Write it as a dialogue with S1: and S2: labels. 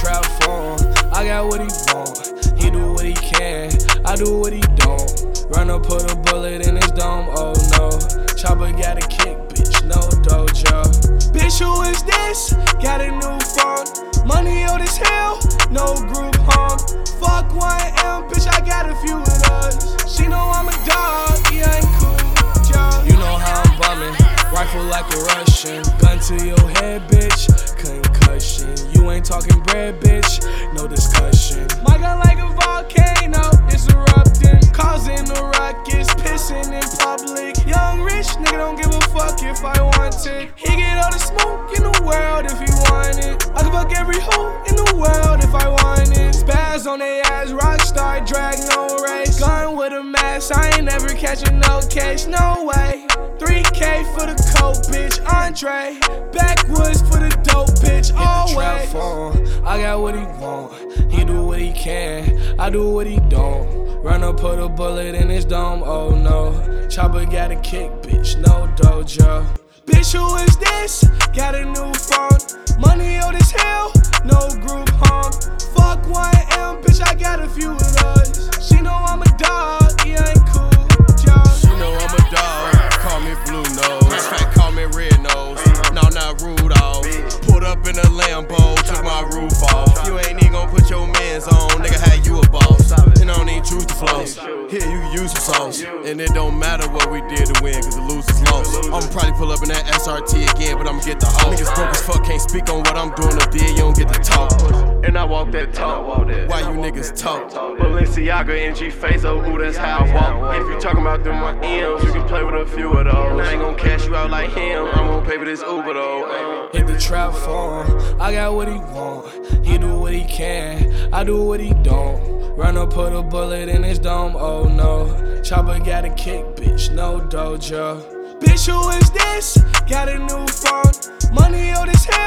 S1: trap phone. I got what he want, he do what he can, I do what he don't. Run up, put a bullet in his dome, oh no. Chopper got a kick, bitch, no dojo. Bitch, who is this? Got a new phone. Money on this hell. no group home. Fuck 1M, bitch, I got a few of us. She know I'm a dog, he ain't cool. You know how I'm bumming, rifle like a Russian. Gun to your head, bitch, concussion. You ain't bread, bitch, no discussion. My gun like a volcano, it's erupting, causing a ruckus, pissing in public. Young rich nigga don't give a fuck if I want it. He get all the smoke in the world if he want it. I can fuck every hoe in the world if I want it. Spaz on they ass, rock star, drag no race. Gun with a mask, I ain't never catching no case, no way. 3K for the coat, Andre. Backwoods for the dope, bitch, always. I got what he want, he do what he can, I do what he don't. Run up, put a bullet in his dome, oh no. Chopper got a kick, bitch, no dojo. Bitch, who is this? Got a new phone. Money old as hell, no group home.
S2: Mans on, nigga. How you a boss? And I don't even choose to floss. Here, you can use some sauce. And it don't matter what we did to win, cause the losers lost. I'ma probably pull up in that SRT again, but I'ma get the hoe. Niggas broke as fuck, can't speak on what I'm doing up there, you don't get to talk.
S3: And I walk that talk.
S2: Why you niggas talk?
S3: Balenciaga and G face, oh, ooh, that's how I walk. If you talking about them my M's, you can play with a few of those. I ain't gonna cash you out like him, I'm gonna pay for this Uber though.
S1: Uh. Trap for him. I got what he want. He do what he can. I do what he don't. Run up, put a bullet in his dome. Oh no. Chopper got a kick, bitch. No dojo. Bitch, who is this? Got a new phone. Money on his hell.